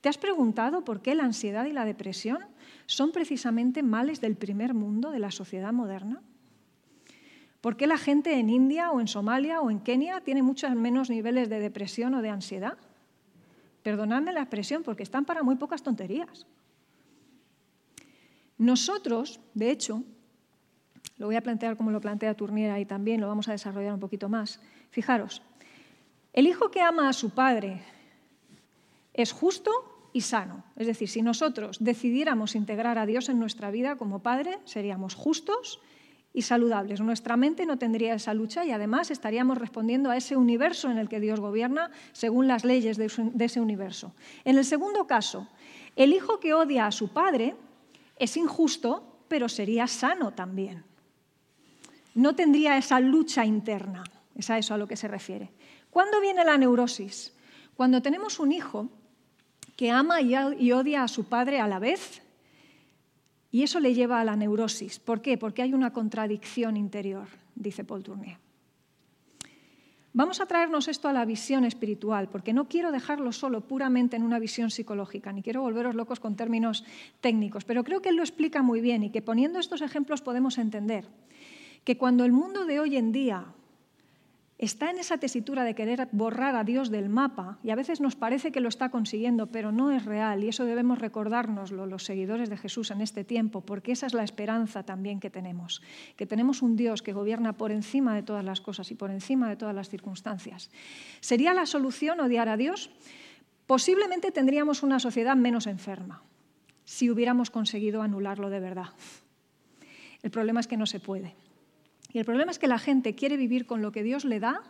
A: ¿Te has preguntado por qué la ansiedad y la depresión son precisamente males del primer mundo de la sociedad moderna? ¿Por qué la gente en India o en Somalia o en Kenia tiene muchos menos niveles de depresión o de ansiedad? Perdonadme la expresión, porque están para muy pocas tonterías. Nosotros, de hecho, lo voy a plantear como lo plantea Turniera y también lo vamos a desarrollar un poquito más. Fijaros, el hijo que ama a su padre es justo sano. Es decir, si nosotros decidiéramos integrar a Dios en nuestra vida como padre, seríamos justos y saludables. Nuestra mente no tendría esa lucha y además estaríamos respondiendo a ese universo en el que Dios gobierna según las leyes de ese universo. En el segundo caso, el hijo que odia a su padre es injusto, pero sería sano también. No tendría esa lucha interna, es a eso a lo que se refiere. ¿Cuándo viene la neurosis? Cuando tenemos un hijo que ama y odia a su padre a la vez, y eso le lleva a la neurosis. ¿Por qué? Porque hay una contradicción interior, dice Paul Tournier. Vamos a traernos esto a la visión espiritual, porque no quiero dejarlo solo puramente en una visión psicológica, ni quiero volveros locos con términos técnicos, pero creo que él lo explica muy bien y que poniendo estos ejemplos podemos entender que cuando el mundo de hoy en día está en esa tesitura de querer borrar a Dios del mapa y a veces nos parece que lo está consiguiendo, pero no es real y eso debemos recordárnoslo los seguidores de Jesús en este tiempo, porque esa es la esperanza también que tenemos, que tenemos un Dios que gobierna por encima de todas las cosas y por encima de todas las circunstancias. ¿Sería la solución odiar a Dios? Posiblemente tendríamos una sociedad menos enferma si hubiéramos conseguido anularlo de verdad. El problema es que no se puede. Y el problema es que la gente quiere vivir con lo que Dios le da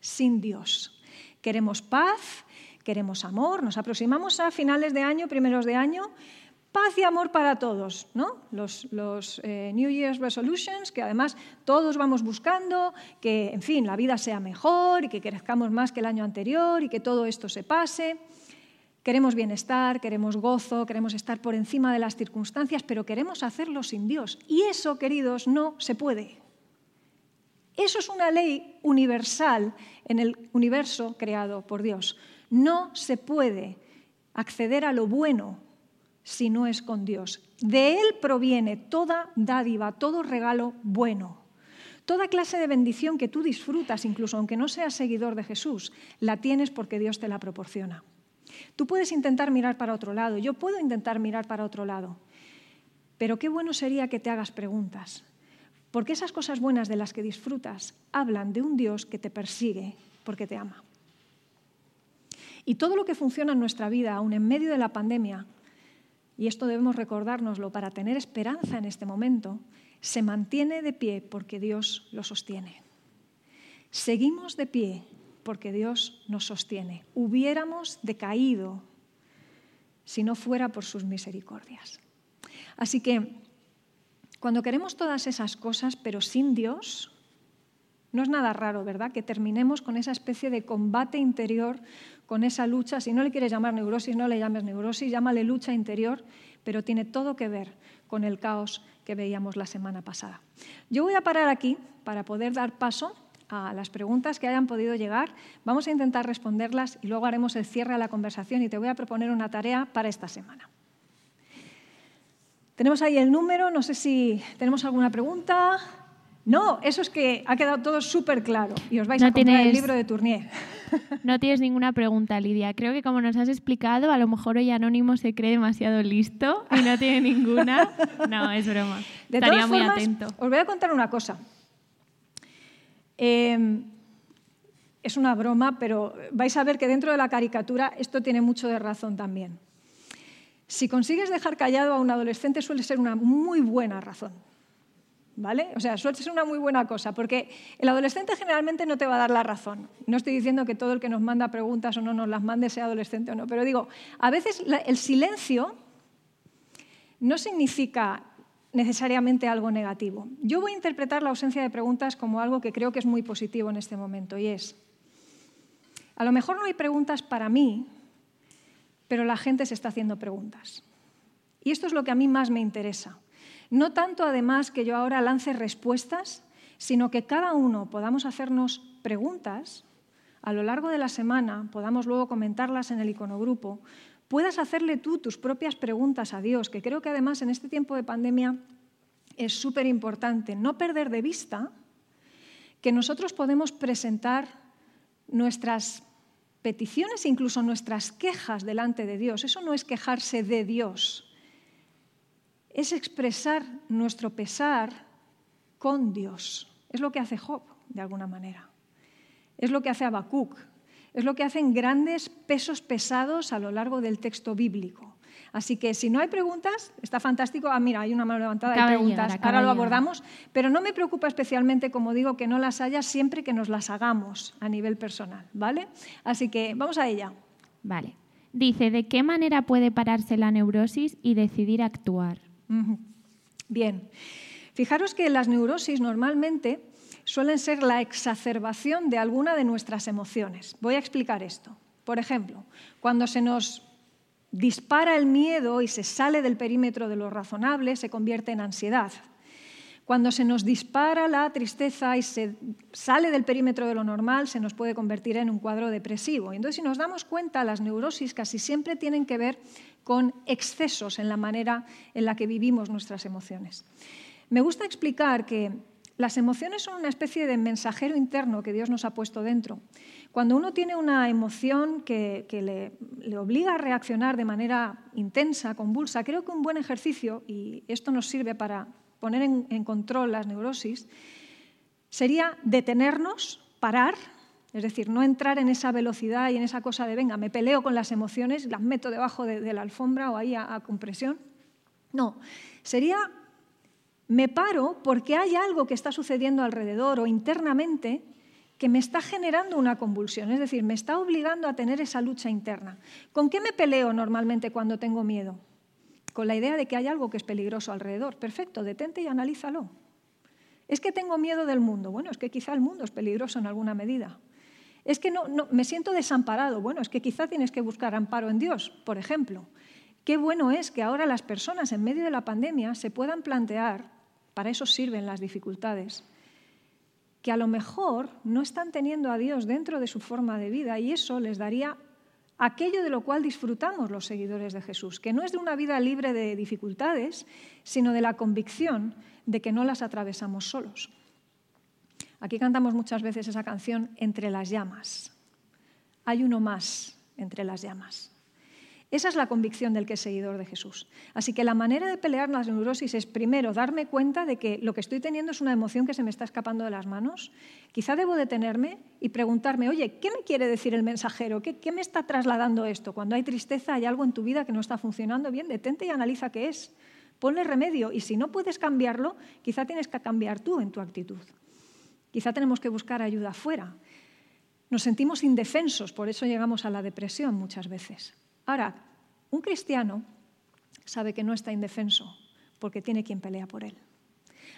A: sin Dios. Queremos paz, queremos amor, nos aproximamos a finales de año, primeros de año, paz y amor para todos, ¿no? Los, eh, New Year's Resolutions, que además todos vamos buscando que, en fin, la vida sea mejor y que crezcamos más que el año anterior y que todo esto se pase. Queremos bienestar, queremos gozo, queremos estar por encima de las circunstancias, pero queremos hacerlo sin Dios. Y eso, queridos, no se puede. Eso es una ley universal en el universo creado por Dios. No se puede acceder a lo bueno si no es con Dios. De Él proviene toda dádiva, todo regalo bueno. Toda clase de bendición que tú disfrutas, incluso aunque no seas seguidor de Jesús, la tienes porque Dios te la proporciona. Tú puedes intentar mirar para otro lado, yo puedo intentar mirar para otro lado, pero qué bueno sería que te hagas preguntas. Porque esas cosas buenas de las que disfrutas hablan de un Dios que te persigue porque te ama. Y todo lo que funciona en nuestra vida, aún en medio de la pandemia, y esto debemos recordárnoslo para tener esperanza en este momento, se mantiene de pie porque Dios lo sostiene. Seguimos de pie porque Dios nos sostiene. Hubiéramos decaído si no fuera por sus misericordias. Así que cuando queremos todas esas cosas, pero sin Dios, No es nada raro, ¿verdad? Que terminemos con esa especie de combate interior, con esa lucha. Si no le quieres llamar neurosis, no le llames neurosis, llámale lucha interior, pero tiene todo que ver con el caos que veíamos la semana pasada. Yo voy a parar aquí para poder dar paso a las preguntas que hayan podido llegar. Vamos a intentar responderlas y luego haremos el cierre a la conversación y te voy a proponer una tarea para esta semana. Tenemos ahí el número, no sé si tenemos alguna pregunta. No, eso es que ha quedado todo súper claro y os vais a comprar el libro de Tournier.
B: No tienes ninguna pregunta, Lidia. Creo que como nos has explicado, a lo mejor hoy Anónimo se cree demasiado listo y no tiene ninguna. No, es broma. Estaría muy atento.
A: Os voy a contar una cosa. Em, es una broma, pero vais a ver que dentro de la caricatura esto tiene mucho de razón también. Si consigues dejar callado a un adolescente suele ser una muy buena razón. ¿Vale? O sea, suele ser una muy buena cosa, porque el adolescente generalmente no te va a dar la razón. No estoy diciendo que todo el que nos manda preguntas o no nos las mande sea adolescente o no, pero digo, a veces el silencio no significa necesariamente algo negativo. Yo voy a interpretar la ausencia de preguntas como algo que creo que es muy positivo en este momento y es, a lo mejor no hay preguntas para mí, pero la gente se está haciendo preguntas. Y esto es lo que a mí más me interesa. No tanto además que yo ahora lance respuestas, sino que cada uno podamos hacernos preguntas a lo largo de la semana, podamos luego comentarlas en el iconogrupo, puedas hacerle tú tus propias preguntas a Dios, que creo que además en este tiempo de pandemia es súper importante no perder de vista que nosotros podemos presentar nuestras peticiones, incluso nuestras quejas delante de Dios. Eso no es quejarse de Dios, es expresar nuestro pesar con Dios. Es lo que hace Job, de alguna manera. Es lo que hace Habacuc, es lo que hacen grandes pesos pesados a lo largo del texto bíblico. Así que si no hay preguntas, está fantástico. Ah, mira, hay una mano levantada, hay preguntas. Ahora lo abordamos. Pero no me preocupa especialmente, como digo, que no las haya siempre que nos las hagamos a nivel personal, ¿vale? Así que vamos a ella.
B: Vale. Dice, ¿de qué manera puede pararse la neurosis y decidir actuar?
A: Bien. Fijaros que las neurosis normalmente suelen ser la exacerbación de alguna de nuestras emociones. Voy a explicar esto. Por ejemplo, cuando se nos dispara el miedo y se sale del perímetro de lo razonable, se convierte en ansiedad. Cuando se nos dispara la tristeza y se sale del perímetro de lo normal, se nos puede convertir en un cuadro depresivo. Entonces, si nos damos cuenta, las neurosis casi siempre tienen que ver con excesos en la manera en la que vivimos nuestras emociones. Me gusta explicar que las emociones son una especie de mensajero interno que Dios nos ha puesto dentro. Cuando uno tiene una emoción que, le, obliga a reaccionar de manera intensa, convulsa, creo que un buen ejercicio, y esto nos sirve para poner en, control las neurosis, sería detenernos, parar, es decir, no entrar en esa velocidad y en esa cosa de, venga, me peleo con las emociones, las meto debajo de, la alfombra o ahí a compresión. No, sería me paro porque hay algo que está sucediendo alrededor o internamente que me está generando una convulsión, es decir, me está obligando a tener esa lucha interna. ¿Con qué me peleo normalmente cuando tengo miedo? Con la idea de que hay algo que es peligroso alrededor. Perfecto, detente y analízalo. Es que tengo miedo del mundo. Bueno, es que quizá el mundo es peligroso en alguna medida. Es que no, no, me siento desamparado. Bueno, es que quizá tienes que buscar amparo en Dios, por ejemplo. Qué bueno es que ahora las personas en medio de la pandemia se puedan plantear para eso sirven las dificultades, que a lo mejor no están teniendo a Dios dentro de su forma de vida y eso les daría aquello de lo cual disfrutamos los seguidores de Jesús, que no es de una vida libre de dificultades, sino de la convicción de que no las atravesamos solos. Aquí cantamos muchas veces esa canción Entre las llamas. Hay uno más entre las llamas. Esa es la convicción del que es seguidor de Jesús. Así que la manera de pelear las neurosis es primero darme cuenta de que lo que estoy teniendo es una emoción que se me está escapando de las manos. Quizá debo detenerme y preguntarme, oye, ¿qué me quiere decir el mensajero? ¿Qué, me está trasladando esto? Cuando hay tristeza, hay algo en tu vida que no está funcionando bien, detente y analiza qué es. Ponle remedio y si no puedes cambiarlo, quizá tienes que cambiar tú en tu actitud. Quizá tenemos que buscar ayuda afuera. Nos sentimos indefensos, por eso llegamos a la depresión muchas veces. Ahora, un cristiano sabe que no está indefenso porque tiene quien pelea por él.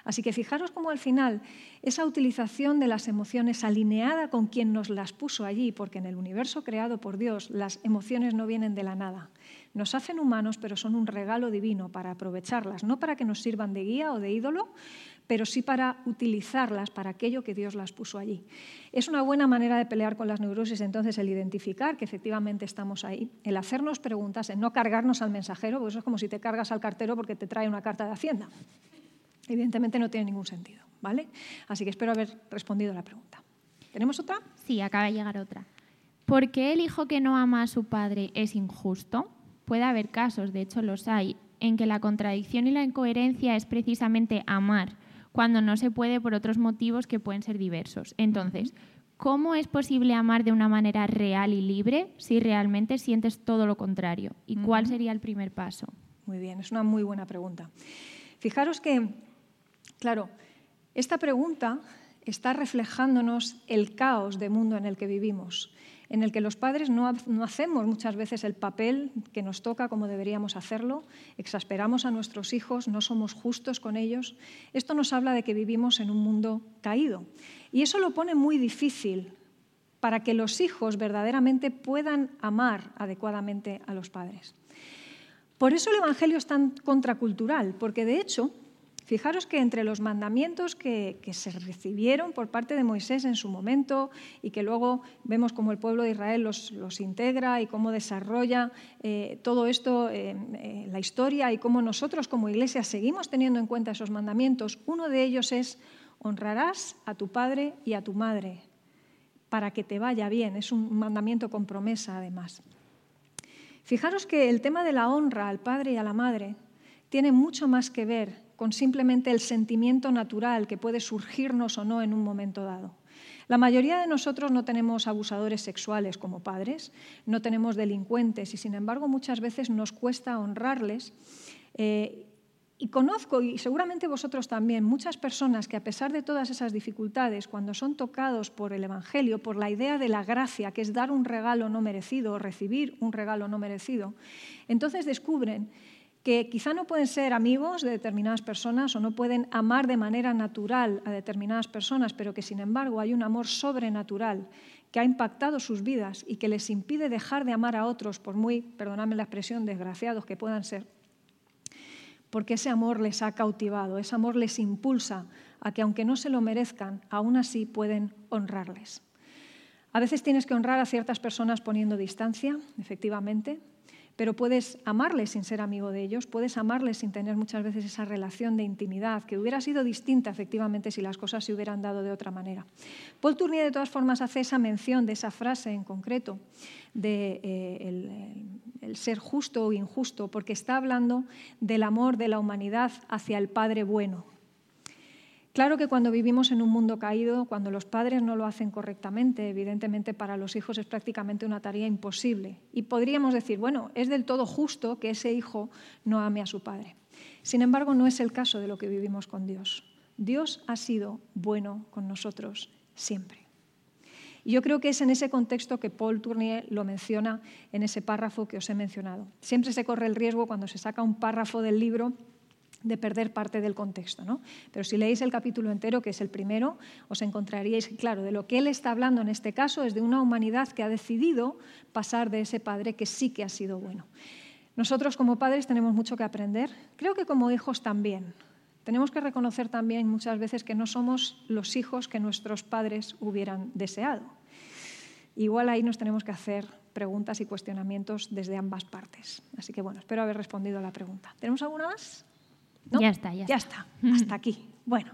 A: Así que fijaros cómo al final esa utilización de las emociones alineada con quien nos las puso allí, porque en el universo creado por Dios las emociones no vienen de la nada. Nos hacen humanos, pero son un regalo divino para aprovecharlas, no para que nos sirvan de guía o de ídolo, pero sí para utilizarlas para aquello que Dios las puso allí. Es una buena manera de pelear con las neurosis, entonces, el identificar que efectivamente estamos ahí, el hacernos preguntas, el no cargarnos al mensajero, porque eso es como si te cargas al cartero porque te trae una carta de Hacienda. Evidentemente no tiene ningún sentido, ¿vale? Así que espero haber respondido a la pregunta. ¿Tenemos otra?
B: Sí, acaba de llegar otra. ¿Por qué el hijo que no ama a su padre es injusto? Puede haber casos, de hecho los hay, en que la contradicción y la incoherencia es precisamente amar cuando no se puede por otros motivos que pueden ser diversos. Entonces, ¿cómo es posible amar de una manera real y libre si realmente sientes todo lo contrario? ¿Y cuál sería el primer paso?
A: Muy bien, es una muy buena pregunta. Fijaros que, claro, esta pregunta está reflejándonos el caos de mundo en el que vivimos en el que los padres no, hacemos muchas veces el papel que nos toca como deberíamos hacerlo, exasperamos a nuestros hijos, no somos justos con ellos. Esto nos habla de que vivimos en un mundo caído. Y eso lo pone muy difícil para que los hijos verdaderamente puedan amar adecuadamente a los padres. Por eso el Evangelio es tan contracultural, porque de hecho Fijaros que entre los mandamientos que, se recibieron por parte de Moisés en su momento y que luego vemos cómo el pueblo de Israel los, integra y cómo desarrolla eh, todo esto, en eh, la historia y cómo nosotros como iglesia seguimos teniendo en cuenta esos mandamientos, uno de ellos es honrarás a tu padre y a tu madre para que te vaya bien. Es un mandamiento con promesa además. Fijaros que el tema de la honra al padre y a la madre tiene mucho más que ver con simplemente el sentimiento natural que puede surgirnos o no en un momento dado. La mayoría de nosotros no tenemos abusadores sexuales como padres, no tenemos delincuentes y sin embargo muchas veces nos cuesta honrarles. Eh, y conozco, y seguramente vosotros también, muchas personas que a pesar de todas esas dificultades, cuando son tocados por el Evangelio, por la idea de la gracia, que es dar un regalo no merecido o recibir un regalo no merecido, entonces descubren que quizá no pueden ser amigos de determinadas personas o no pueden amar de manera natural a determinadas personas, pero que sin embargo hay un amor sobrenatural que ha impactado sus vidas y que les impide dejar de amar a otros, por muy, perdonadme la expresión, desgraciados que puedan ser, porque ese amor les ha cautivado, ese amor les impulsa a que aunque no se lo merezcan, aún así pueden honrarles. A veces tienes que honrar a ciertas personas poniendo distancia, efectivamente, pero puedes amarles sin ser amigo de ellos, puedes amarles sin tener muchas veces esa relación de intimidad, que hubiera sido distinta efectivamente si las cosas se hubieran dado de otra manera. Paul Tournier de todas formas hace esa mención de esa frase en concreto, de eh, ser justo o injusto, porque está hablando del amor de la humanidad hacia el Padre bueno, Claro que cuando vivimos en un mundo caído, cuando los padres no lo hacen correctamente, evidentemente para los hijos es prácticamente una tarea imposible. Y podríamos decir, bueno, es del todo justo que ese hijo no ame a su padre. Sin embargo, no es el caso de lo que vivimos con Dios. Dios ha sido bueno con nosotros siempre. Y yo creo que es en ese contexto que Paul Tournier lo menciona en ese párrafo que os he mencionado. Siempre se corre el riesgo cuando se saca un párrafo del libro de perder parte del contexto. ¿no? Pero si leéis el capítulo entero, que es el primero, os encontraríais, claro, de lo que él está hablando en este caso es de una humanidad que ha decidido pasar de ese padre que sí que ha sido bueno. Nosotros como padres tenemos mucho que aprender, creo que como hijos también. Tenemos que reconocer también muchas veces que no somos los hijos que nuestros padres hubieran deseado. Igual ahí nos tenemos que hacer preguntas y cuestionamientos desde ambas partes. Así que bueno, espero haber respondido a la pregunta. ¿Tenemos alguna más?
B: Ya está,
A: ya, está. Hasta aquí. Bueno,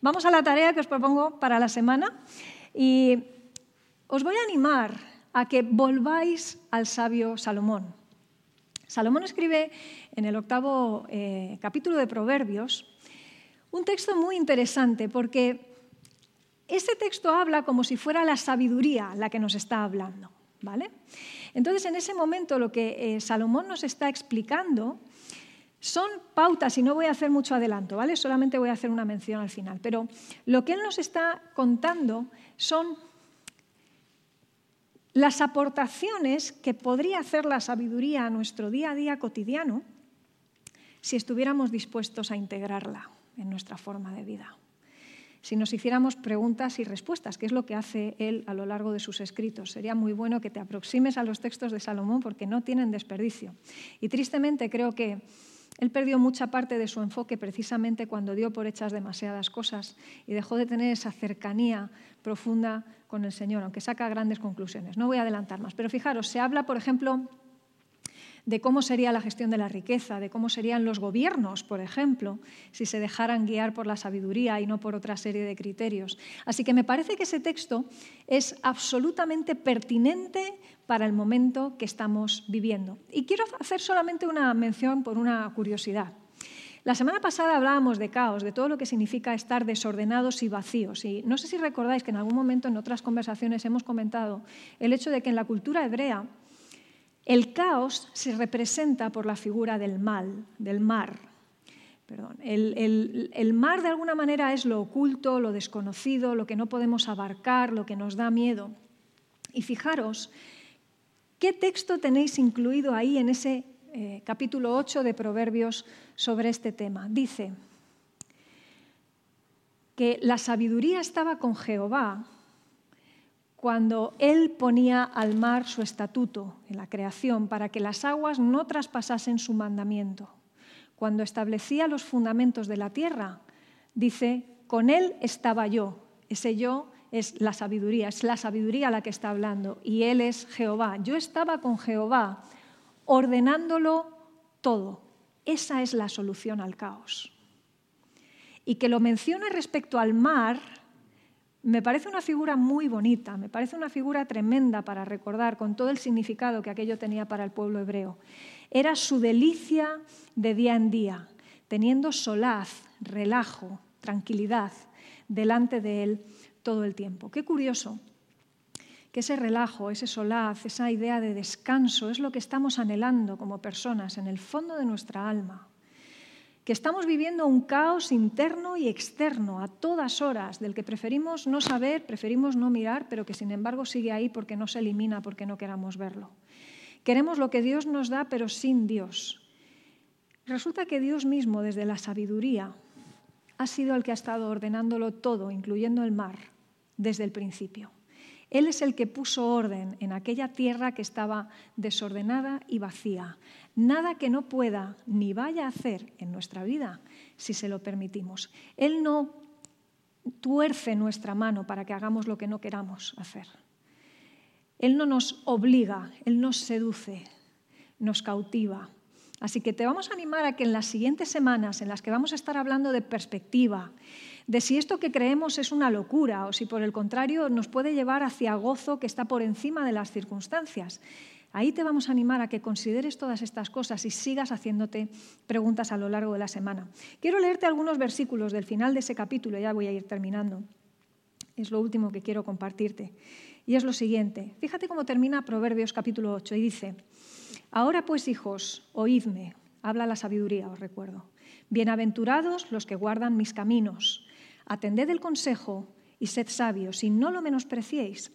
A: vamos a la tarea que os propongo para la semana y os voy a animar a que volváis al sabio Salomón. Salomón escribe en el octavo eh, capítulo de Proverbios un texto muy interesante porque ese texto habla como si fuera la sabiduría la que nos está hablando. ¿vale? Entonces, en ese momento lo que eh, Salomón nos está explicando son pautas, y no voy a hacer mucho adelanto, ¿vale? Solamente voy a hacer una mención al final. Pero lo que él nos está contando son las aportaciones que podría hacer la sabiduría a nuestro día a día cotidiano si estuviéramos dispuestos a integrarla, en nuestra forma de vida. Si nos hiciéramos preguntas y respuestas, que es lo que hace él a lo largo de sus escritos, sería muy bueno que te aproximes a los textos de Salomón porque no tienen desperdicio. Y tristemente creo que él perdió mucha parte de su enfoque precisamente cuando dio por hechas demasiadas cosas y dejó de tener esa cercanía profunda con el Señor, aunque saca grandes conclusiones. No voy a adelantar más, pero fijaros, se habla, por ejemplo, de cómo sería la gestión de la riqueza, de cómo serían los gobiernos, por ejemplo, si se dejaran guiar por la sabiduría y no por otra serie de criterios. Así que me parece que ese texto es absolutamente pertinente para el momento que estamos viviendo. Y quiero hacer solamente una mención por una curiosidad. La semana pasada hablábamos de caos, de todo lo que significa estar desordenados y vacíos. Y no sé si recordáis que en algún momento en otras conversaciones hemos comentado el hecho de que en la cultura hebrea el caos se representa por la figura del mal, del mar. El, el, mar de alguna manera es lo oculto, lo desconocido, lo que no podemos abarcar, lo que nos da miedo. Y fijaros, ¿qué texto tenéis incluido ahí en ese eh, capítulo 8 de Proverbios sobre este tema? Dice que la sabiduría estaba con Jehová cuando Él ponía al mar su estatuto en la creación para que las aguas no traspasasen su mandamiento. Cuando establecía los fundamentos de la tierra, dice, con Él estaba yo. Ese yo es la sabiduría, es la sabiduría la que está hablando, y Él es Jehová. Yo estaba con Jehová ordenándolo todo. Esa es la solución al caos. Y que lo mencione respecto al mar me parece una figura muy bonita, me parece una figura tremenda para recordar con todo el significado que aquello tenía para el pueblo hebreo. Era su delicia de día en día, teniendo solaz, relajo, tranquilidad delante de él todo el tiempo. Qué curioso que ese relajo, ese solaz, esa idea de descanso es lo que estamos anhelando como personas en el fondo de nuestra alma que estamos viviendo un caos interno y externo a todas horas, del que preferimos no saber, preferimos no mirar, pero que sin embargo sigue ahí porque no se elimina, porque no queramos verlo. Queremos lo que Dios nos da, pero sin Dios. Resulta que Dios mismo, desde la sabiduría, ha sido el que ha estado ordenándolo todo, incluyendo el mar, desde el principio. Él es el que puso orden en aquella tierra que estaba desordenada y vacía. Nada que no pueda ni vaya a hacer en nuestra vida si se lo permitimos. Él no tuerce nuestra mano para que hagamos lo que no queramos hacer. Él no nos obliga, Él nos seduce, nos cautiva. Así que te vamos a animar a que en las siguientes semanas, en las que vamos a estar hablando de perspectiva, de si esto que creemos es una locura o si por el contrario nos puede llevar hacia gozo que está por encima de las circunstancias. Ahí te vamos a animar a que consideres todas estas cosas y sigas haciéndote preguntas a lo largo de la semana. Quiero leerte algunos versículos del final de ese capítulo, ya voy a ir terminando. Es lo último que quiero compartirte. Y es lo siguiente. Fíjate cómo termina Proverbios capítulo 8 y dice, Ahora pues hijos, oídme, habla la sabiduría, os recuerdo. Bienaventurados los que guardan mis caminos Atended el consejo y sed sabios y no lo menospreciéis.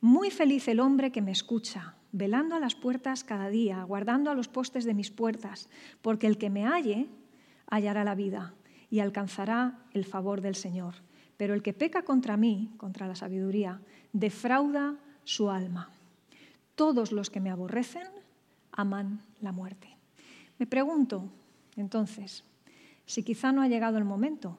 A: Muy feliz el hombre que me escucha, velando a las puertas cada día, guardando a los postes de mis puertas, porque el que me halle hallará la vida y alcanzará el favor del Señor. Pero el que peca contra mí, contra la sabiduría, defrauda su alma. Todos los que me aborrecen aman la muerte. Me pregunto, entonces, si quizá no ha llegado el momento